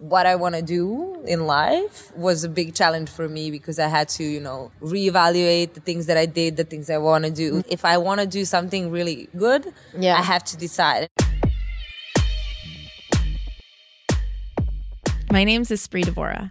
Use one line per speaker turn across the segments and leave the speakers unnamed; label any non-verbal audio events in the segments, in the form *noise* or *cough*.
what I want to do in life was a big challenge for me because I had to, you know, reevaluate the things that I did, the things I want to do. If I want to do something really good,
Yeah.
I have to decide.
My name is Espree Devora,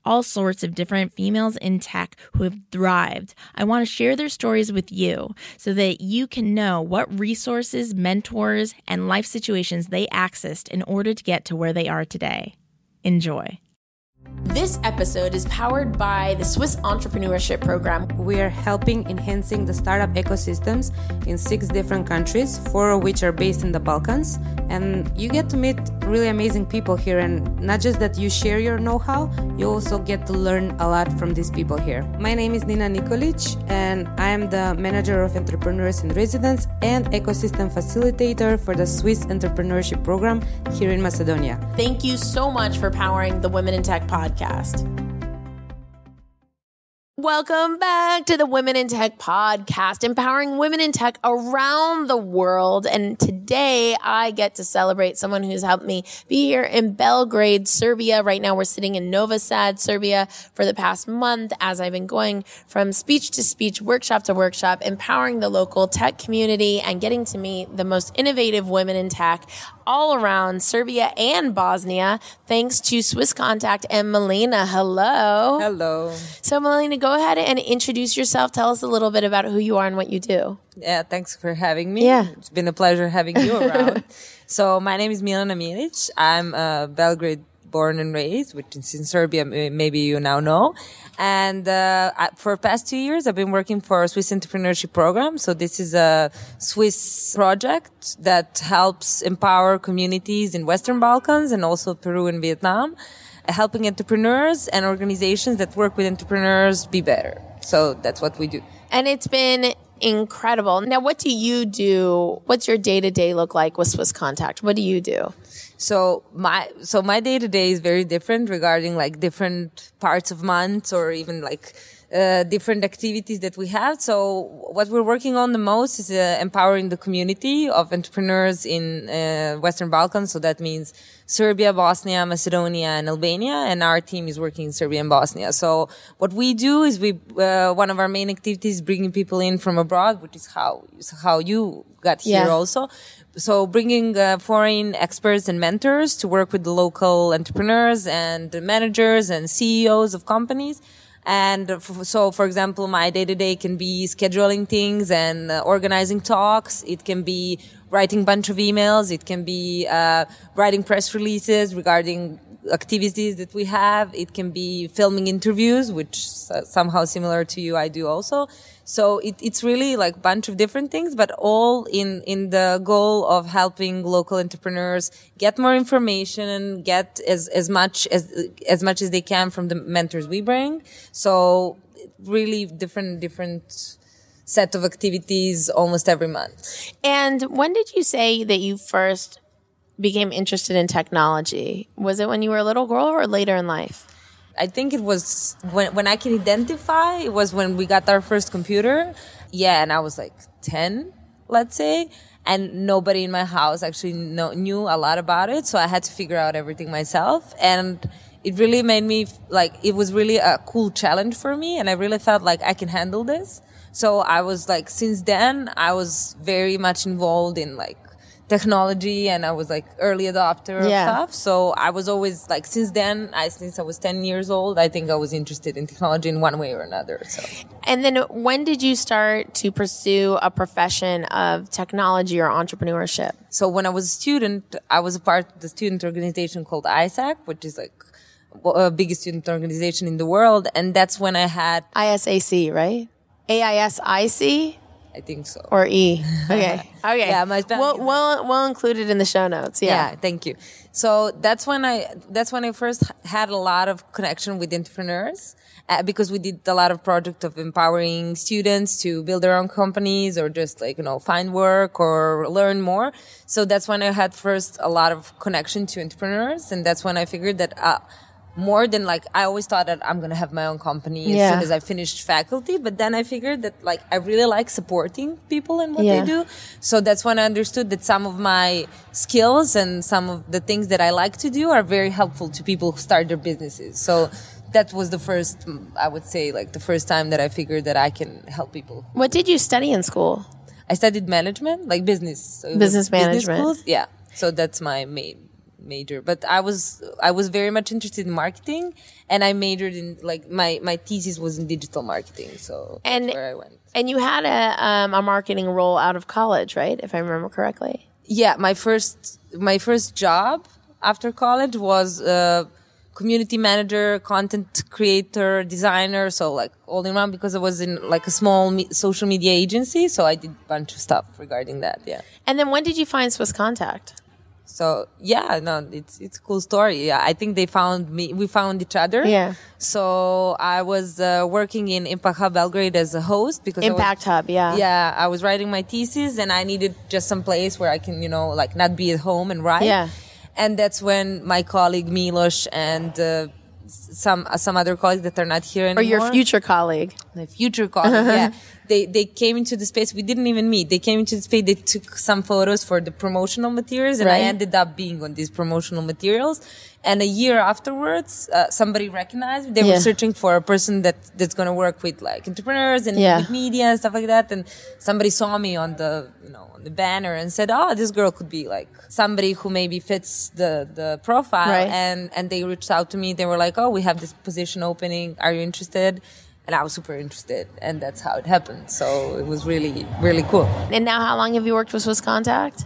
all sorts of different females in tech who have thrived. I want to share their stories with you so that you can know what resources, mentors, and life situations they accessed in order to get to where they are today. Enjoy.
This episode is powered by the Swiss Entrepreneurship Program.
We are helping enhancing the startup ecosystems in six different countries, four of which are based in the Balkans. And you get to meet really amazing people here. And not just that you share your know how, you also get to learn a lot from these people here. My name is Nina Nikolic, and I am the manager of entrepreneurs in residence and ecosystem facilitator for the Swiss Entrepreneurship Program here in Macedonia.
Thank you so much for powering the Women in Tech podcast. Welcome back to the Women in Tech podcast, empowering women in tech around the world. And today I get to celebrate someone who's helped me be here in Belgrade, Serbia. Right now we're sitting in Novi Sad, Serbia for the past month as I've been going from speech to speech, workshop to workshop, empowering the local tech community and getting to meet the most innovative women in tech all around Serbia and Bosnia, thanks to Swiss Contact and Melina. Hello.
Hello.
So, Melina, go ahead and introduce yourself. Tell us a little bit about who you are and what you do.
Yeah, thanks for having me.
Yeah.
It's been a pleasure having you around. *laughs* so my name is Milena Milic. I'm a Belgrade born and raised, which is in Serbia, maybe you now know. And uh, for past two years, I've been working for a Swiss entrepreneurship program. So this is a Swiss project that helps empower communities in Western Balkans and also Peru and Vietnam, helping entrepreneurs and organizations that work with entrepreneurs be better. So that's what we do.
And it's been incredible. Now, what do you do? What's your day to day look like with Swiss Contact? What do you do?
So my so my day to day is very different regarding like different parts of months or even like uh, different activities that we have. So what we're working on the most is uh, empowering the community of entrepreneurs in uh, Western Balkans. So that means Serbia, Bosnia, Macedonia, and Albania. And our team is working in Serbia and Bosnia. So what we do is we uh, one of our main activities is bringing people in from abroad, which is how how you got here
Yeah.
also. So bringing uh, foreign experts and mentors to work with the local entrepreneurs and managers and CEOs of companies. And f- so, for example, my day to day can be scheduling things and uh, organizing talks. It can be writing bunch of emails. It can be uh, writing press releases regarding activities that we have. It can be filming interviews, which somehow similar to you, I do also. So it, it's really like a bunch of different things, but all in, in the goal of helping local entrepreneurs get more information and get as, as much as, as much as they can from the mentors we bring. So really different, different set of activities almost every month.
And when did you say that you first became interested in technology? Was it when you were a little girl or later in life?
I think it was when when I can identify. It was when we got our first computer. Yeah, and I was like ten, let's say, and nobody in my house actually know, knew a lot about it. So I had to figure out everything myself, and it really made me like it was really a cool challenge for me, and I really felt like I can handle this. So I was like, since then, I was very much involved in like technology and I was like early adopter
Yeah.
of stuff. So I was always like, since then, I, since I was 10 years old, I think I was interested in technology in one way or another. So
And then when did you start to pursue a profession of technology or entrepreneurship?
So when I was a student, I was a part of the student organization called AIESEC, which is like a uh, biggest student organization in the world. And that's when I had,
AIESEC, right? AIESEC
I think so.
or E? *laughs* Okay. Okay.
Yeah, my spelling
we'll, we'll, we'll include it in the show notes. Yeah.
yeah thank you so that's when i that's when i first had a lot of connection with entrepreneurs uh, because we did a lot of project of empowering students to build their own companies or just like you know find work or learn more so that's when i had first a lot of connection to entrepreneurs and that's when i figured that uh, more than like I always thought that I'm gonna have my own company as
Yeah.
soon as I finished faculty, but then I figured that like I really like supporting people and what
Yeah.
they do. So that's when I understood that some of my skills and some of the things that I like to do are very helpful to people who start their businesses. So that was the first, I would say, like the first time that I figured that I can help people.
What did you study in school?
I studied management, like business. So
Business management.
schools. Yeah. So that's my main major. But I was I was very much interested in marketing, and I majored in like my my thesis was in digital marketing. So
And-
where I went.
And you had a, um, a marketing role out of college, right? If I remember correctly.
Yeah, my first my first job after college was uh, community manager, content creator, designer. So like all in one because I was in like a small me- social media agency. So I did a bunch of stuff regarding that. Yeah.
And then when did you find Swiss Contact?
So yeah, no, it's it's a cool story. Yeah, I think they found me. We found each other.
Yeah.
So I was uh, working in Impact Hub Belgrade as a host because I was-
Impact Hub, yeah.
yeah, I was writing my thesis and I needed just some place where I can, you know, like not be at home and write.
Yeah.
And that's when my colleague Milos and uh, some uh, some other colleagues that are not here anymore.
Or your future colleague?
my future colleague, *laughs* yeah. They they came into the space. We didn't even meet. They came into the space. They took some photos for the promotional materials, and
Right.
I ended up being on these promotional materials. And a year afterwards, uh, somebody recognized me. They
Yeah.
were searching for a person that that's going to work with like entrepreneurs and
Yeah.
with media and stuff like that. And somebody saw me on the you know on the banner and said, "Oh, this girl could be like somebody who maybe fits the the profile."
Right.
And and they reached out to me. They were like, "Oh, we have this position opening. Are you interested?" And I was super interested, and that's how it happened. So it was really, really cool.
And now, how long have you worked with Swiss Contact?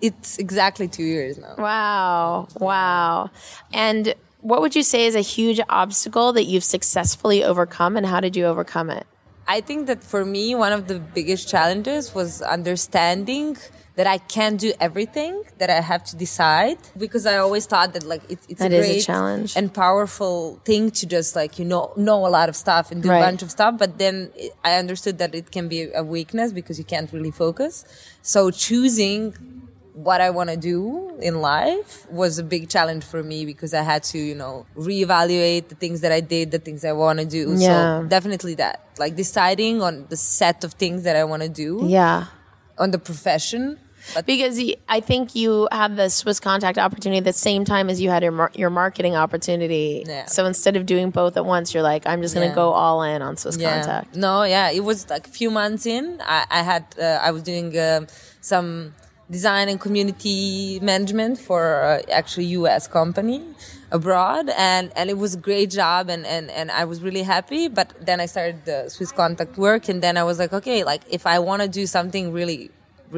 It's exactly two years now.
Wow. Wow. And what would you say is a huge obstacle that you've successfully overcome, and how did you overcome it?
I think that for me, one of the biggest challenges was understanding that I can't do everything, that I have to decide. Because I always thought that like it's, it's
That
a
is a
great
challenge.
and powerful thing to just like, you know, know a lot of stuff and do
Right.
a bunch of stuff. But then I understood that it can be a weakness because you can't really focus. So choosing what I want to do in life was a big challenge for me because I had to, you know, reevaluate the things that I did, the things I want to do.
Yeah.
So definitely that, like deciding on the set of things that I want to do
Yeah.
on the profession. But
Because I think you had the Swiss Contact opportunity at the same time as you had your mar- your marketing opportunity.
Yeah.
So instead of doing both at once, you're like, I'm just going to
Yeah.
go all in on Swiss Contact.
No, yeah, it was like a few months in. I, I had uh, I was doing um some design and community management for uh, actually U.S. company abroad, and and it was a great job, and and and I was really happy. But then I started the Swiss Contact work, and then I was like, okay, like if I want to do something really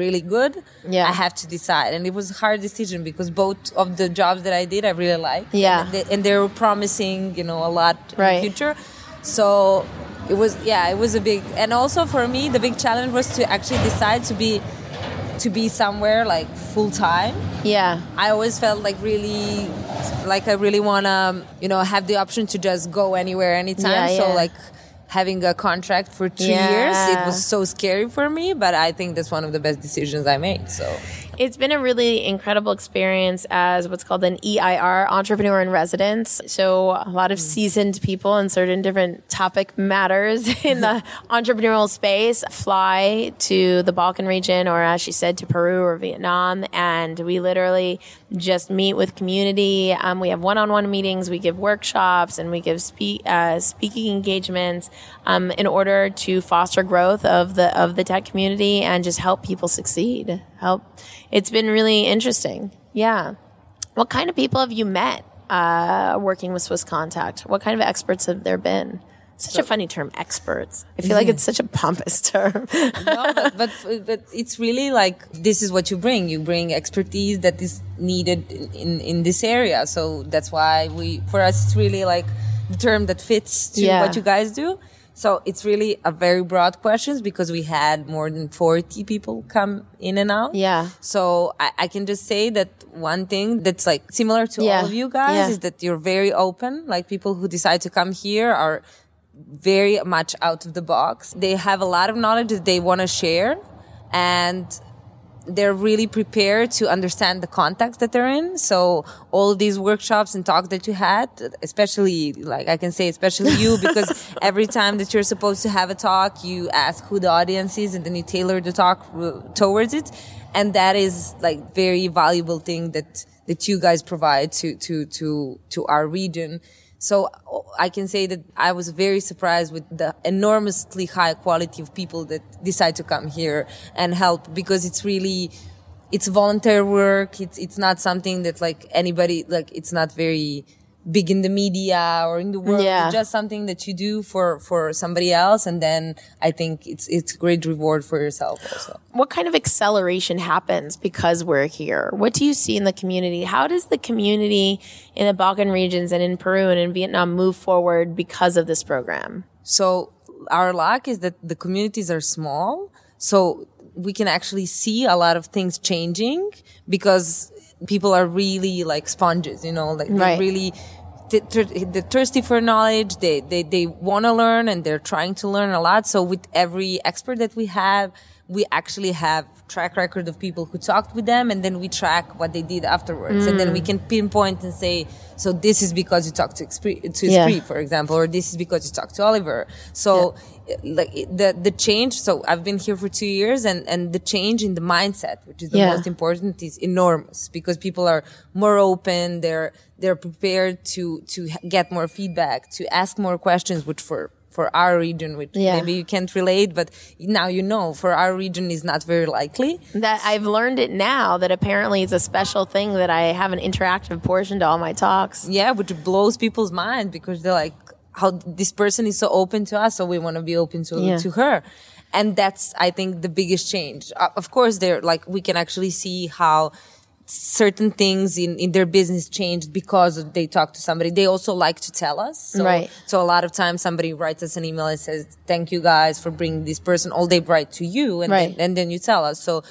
really good
Yeah.
i have to decide and it was a hard decision because both of the jobs that i did i really liked
Yeah.
and they, and they were promising you know a lot in the future so it was yeah it was a big and also for me the big challenge was to actually decide to be to be somewhere like full time
Yeah.
i always felt like really like i really want to you know have the option to just go anywhere anytime
Yeah,
so
yeah.
like having a contract for three years it was so scary for me but i think that's one of the best decisions i made so
It's been a really incredible experience as what's called an EIR, entrepreneur in residence. So a lot of seasoned people in certain different topic matters *laughs* in the *laughs* entrepreneurial space fly to the Balkan region or as she said to Peru or Vietnam and we literally just meet with community. Um, we have one-on-one meetings, we give workshops and we give speak, uh, speaking engagements um, in order to foster growth of the of the tech community and just help people succeed. Help it's been really interesting. Yeah. What kind of people have you met uh, working with Swiss Contact? What kind of experts have there been? Such a funny term, experts. I feel like it's such a pompous term. *laughs*
no, but, but but it's really like this is what you bring. You bring expertise that is needed in, in, in this area. So that's why we for us it's really like the term that fits to
Yeah.
what you guys do. So it's really a very broad questions because we had more than 40 people come in and out.
Yeah.
So I, I can just say that one thing that's like similar to
Yeah.
all of you guys
Yeah.
is that you're very open. Like people who decide to come here are very much out of the box. They have a lot of knowledge that they want to share and they're really prepared to understand the context that they're in. So all these workshops and talks that you had, especially like I can say, especially you, *laughs* because every time that you're supposed to have a talk, you ask who the audience is and then you tailor the talk uh, towards it. And that is like very valuable thing that, that you guys provide to, to, to, to our region. So I can say that I was very surprised with the enormously high quality of people that decide to come here and help because it's really, it's volunteer work. It's, it's not something that like anybody, like it's not very big in the media or in the world.
Yeah.
Just something that you do for, for somebody else. And then I think it's, it's great reward for yourself also.
what kind of acceleration happens because we're here? What do you see in the community? How does the community in the Balkan regions and in Peru and in Vietnam move forward because of this program?
So our luck is that the communities are small. So we can actually see a lot of things changing because people are really like sponges, you know, like
Right.
they're really, they're thirsty for knowledge. They, they, they want to learn and they're trying to learn a lot. So with every expert that we have, we actually have track record of people who talked with them and then we track what they did afterwards. And then we mm. can pinpoint and say, so this is because you talked to Espree, to
Yeah.
Espree, for example, or this is because you talked to Oliver. So like the, the change, so I've been here for two years and, and the change in the mindset, which is the
Yeah.
most important is enormous because people are more open. They're, they're prepared to, to get more feedback, to ask more questions, which for, for our region, which
Yeah.
maybe you can't relate, but now you know for our region is not very likely.
That I've learned it now that apparently it's a special thing that I have an interactive portion to all my talks.
Yeah, which blows people's mind because they're like, how this person is so open to us, so we want to be open to
Yeah.
to her, and that's I think the biggest change. Uh, of course, they're like we can actually see how certain things in, in their business changed because they talk to somebody. They also like to tell us. So,
Right.
So a lot of times somebody writes us an email and says, thank you guys for bringing this person. All they write to you and,
Right.
then, and then you tell us. So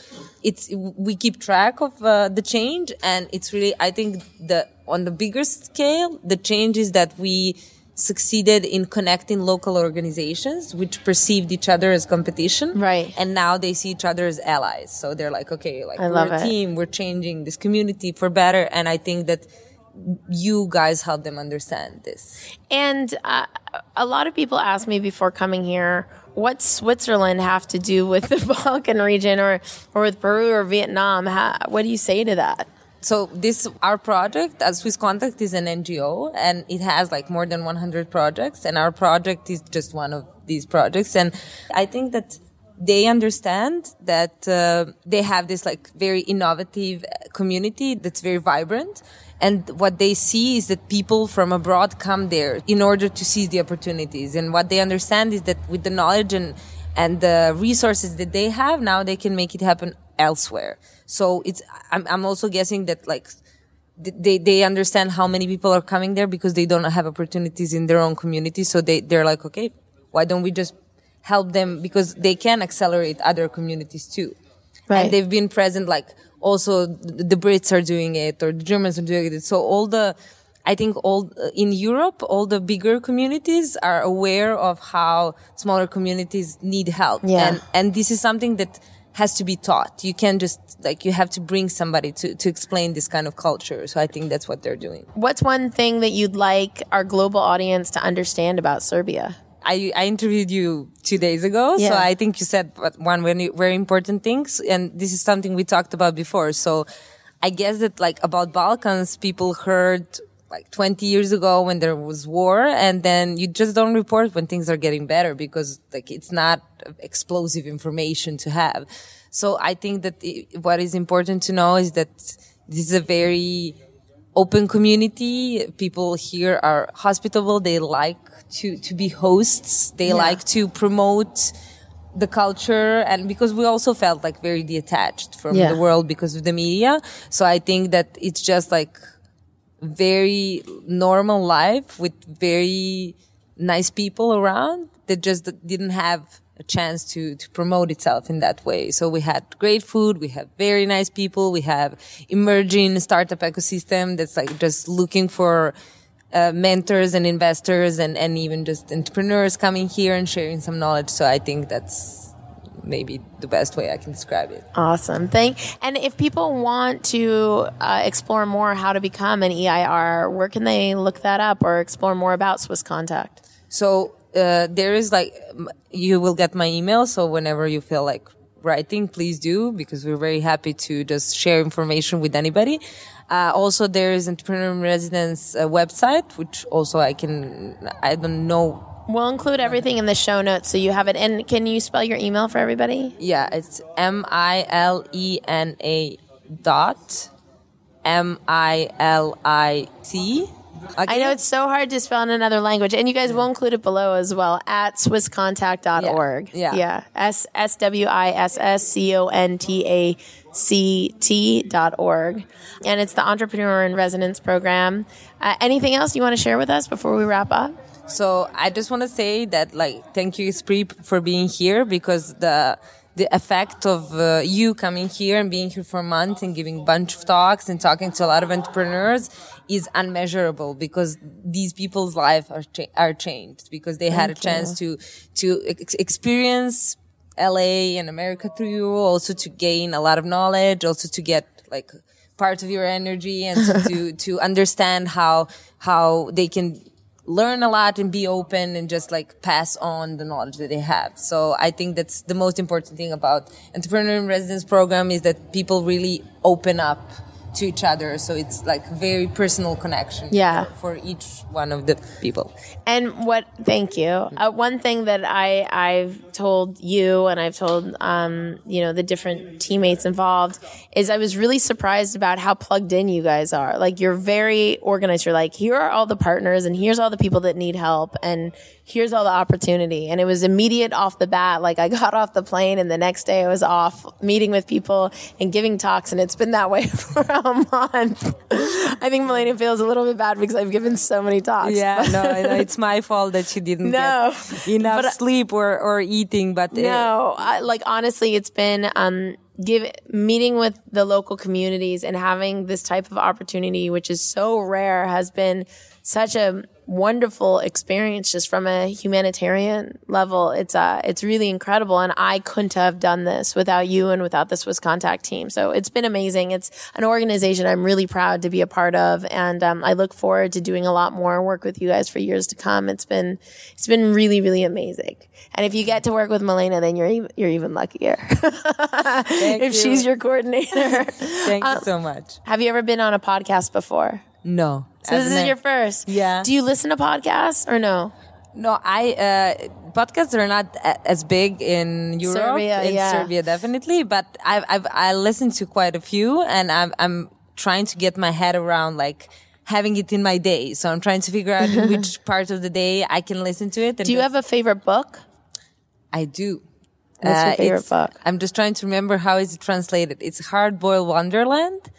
it's, we keep track of uh, the change and it's really, I think the, on the bigger scale, the change is that we succeeded in connecting local organizations which perceived each other as competition.
Right.
And now they see each other as allies. So they're like, okay, like
I
we're a
it.
team, we're changing this community for better. And I think that you guys help them understand this.
And uh, a lot of people ask me before coming here, what Switzerland have to do with the *laughs* Balkan region or, or with Peru or Vietnam? How, what do you say to that?
So this, our project, as Swiss Contact is an NGO and it has like more than 100 projects and our project is just one of these projects. And I think that they understand that uh, they have this like very innovative community that's very vibrant. And what they see is that people from abroad come there in order to seize the opportunities. And what they understand is that with the knowledge and, and the resources that they have, now they can make it happen elsewhere. So it's, I'm, I'm also guessing that like, they, they understand how many people are coming there because they don't have opportunities in their own community. So they, they're like, okay, why don't we just help them because they can accelerate other communities too.
Right.
And they've been present, like also the, Brits are doing it or the Germans are doing it. So all the, I think all uh, in Europe, all the bigger communities are aware of how smaller communities need help.
Yeah.
And, and this is something that has to be taught. You can't just, like, you have to bring somebody to, to explain this kind of culture. So I think that's what they're doing.
What's one thing that you'd like our global audience to understand about Serbia?
I, I interviewed you two days ago,
Yeah.
so I think you said one very, very important things, and this is something we talked about before. So I guess that like about Balkans, people heard like 20 years ago when there was war, and then you just don't report when things are getting better because like it's not explosive information to have. So I think that i what is important to know is that this is a very open community. People here are hospitable. They like to, to be hosts. They like to promote the culture and because we also felt like very detached from
Yeah.
the world because of the media. So I think that it's just like very normal life with very nice people around that just didn't have a chance to, to promote itself in that way. So we had great food. We have very nice people. We have emerging startup ecosystem that's like just looking for uh, mentors and investors and, and even just entrepreneurs coming here and sharing some knowledge. So I think that's maybe the best way I can describe it.
Awesome. Thank. And if people want to uh, explore more how to become an EIR, where can they look that up or explore more about Swiss Contact?
So uh, there is like you will get my email. So whenever you feel like writing, please do because we're very happy to just share information with anybody. Uh, also, there is entrepreneur in residence uh, website, which also I can I don't know.
We'll include everything in the show notes so you have it. And can you spell your email for everybody?
Yeah, it's M I L E N A dot M I L I C.
I know it's so hard to spell in another language, and you guys will include it below as well at swisscontact.org.
Yeah.
Yeah. S S W I S S C O N T A C T dot org. And it's the Entrepreneur in Residence program. Uh, anything else you want to share with us before we wrap up?
So I just want to say that, like, thank you, Espree, for being here because the the effect of uh, you coming here and being here for a month and giving a bunch of talks and talking to a lot of entrepreneurs is unmeasurable because these people's lives are cha- are changed because they had a chance to to ex- experience LA and America through you, also to gain a lot of knowledge, also to get like part of your energy and to, to, *laughs* to understand how, how they can learn a lot and be open and just like pass on the knowledge that they have. So I think that's the most important thing about entrepreneur in residence program is that people really open up to each other. So it's like very personal connection.
Yeah.
For, for each one of the people.
And what? Thank you. Uh, one thing that I I've told you and I've told um you know the different teammates involved is I was really surprised about how plugged in you guys are. Like you're very organized. You're like here are all the partners and here's all the people that need help and here's all the opportunity. And it was immediate off the bat. Like I *laughs* got off the plane and the next day I was off meeting with people and giving talks and it's been that way *laughs* for *laughs* a month. I think Melania feels a little bit bad because I've given so many talks.
Yeah, no, no, it's my fault that she didn't *laughs*
No.
get enough
But
sleep or, or eating, but uh,
No, I, like honestly, it's been um give meeting with the local communities and having this type of opportunity, which is so rare, has been such a wonderful experience just from a humanitarian level. It's uh it's really incredible, and I couldn't have done this without you and without the Swiss Contact team. So it's been amazing. It's an organization I'm really proud to be a part of, and um, I look forward to doing a lot more work with you guys for years to come. It's been it's been really really amazing. And if you get to work with Milena, then you're even, you're even luckier. *laughs* if
you.
she's your coordinator.
thank you so much.
Have you ever been on a podcast before?
No.
So this is
ne-
your first.
Yeah.
Do you listen to podcasts or no?
No, I uh, podcasts are not as big in Europe.
Serbia,
in
yeah.
Serbia, definitely. But I've, I've I listened to quite a few, and I'm I'm trying to get my head around like having it in my day. So I'm trying to figure out *laughs* which part of the day I can listen to it. and
Do you have a favorite book?
I do.
What's your favorite
it's-
book?
I'm just trying to remember how is it translated. It's Hard Boiled Wonderland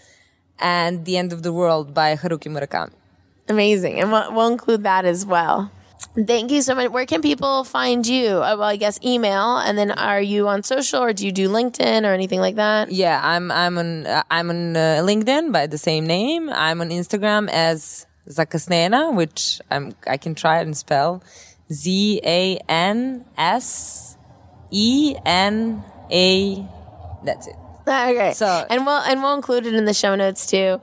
and The End of the World by Haruki Murakami.
Amazing. And we'll, we'll include that as well. Thank you so much. Where can people find you? Uh, well, I guess email. And then are you on social or do you do LinkedIn or anything like that?
Yeah, I'm I'm on uh, I'm on uh, LinkedIn by the same name. I'm on Instagram as Zakasnena, which I'm I can try and spell Z A N S E N A. That's it. *laughs*
Okay.
So-
and we'll and we'll include it in the show notes too.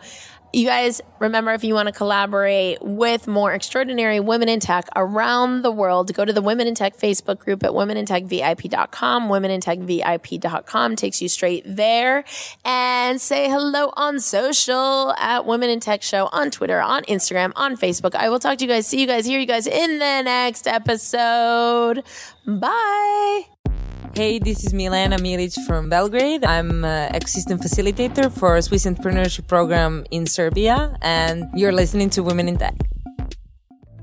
You guys remember if you want to collaborate with more extraordinary women in tech around the world, go to the Women in Tech Facebook group at womenintechvip.com. Womenintechvip.com takes you straight there and say hello on social at Women in Tech Show on Twitter, on Instagram, on Facebook. I will talk to you guys, see you guys, hear you guys in the next episode. Bye.
Hey, this is Milena Milic from Belgrade. I'm uh, ecosystem facilitator for Swiss Entrepreneurship Program in Serbia, and you're listening to Women in Tech.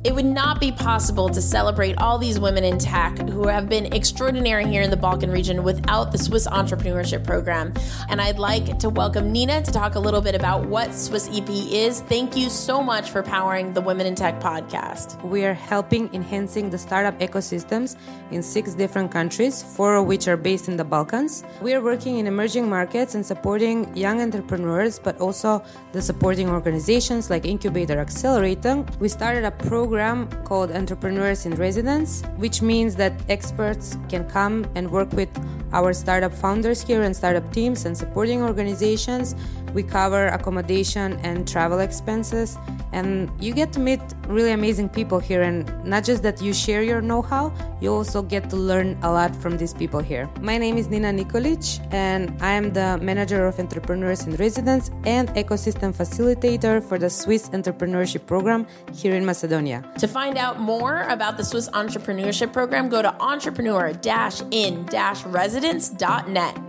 It would not be possible to celebrate all these women in tech who have been extraordinary here in the Balkan region without the Swiss Entrepreneurship Program. And I'd like to welcome Nina to talk a little bit about what Swiss EP is. Thank you so much for powering the Women in Tech podcast.
We are helping enhancing the startup ecosystems in six different countries, four of which are based in the Balkans. We are working in emerging markets and supporting young entrepreneurs, but also the supporting organizations like Incubator Accelerator. We started a program program called Entrepreneurs in Residence, which means that experts can come and work with our startup founders here and startup teams and supporting organizations. We cover accommodation and travel expenses, and you get to meet really amazing people here. And not just that you share your know how, you also get to learn a lot from these people here. My name is Nina Nikolic, and I am the manager of Entrepreneurs in Residence and ecosystem facilitator for the Swiss Entrepreneurship Program here in Macedonia.
To find out more about the Swiss Entrepreneurship Program, go to entrepreneur in residence.net.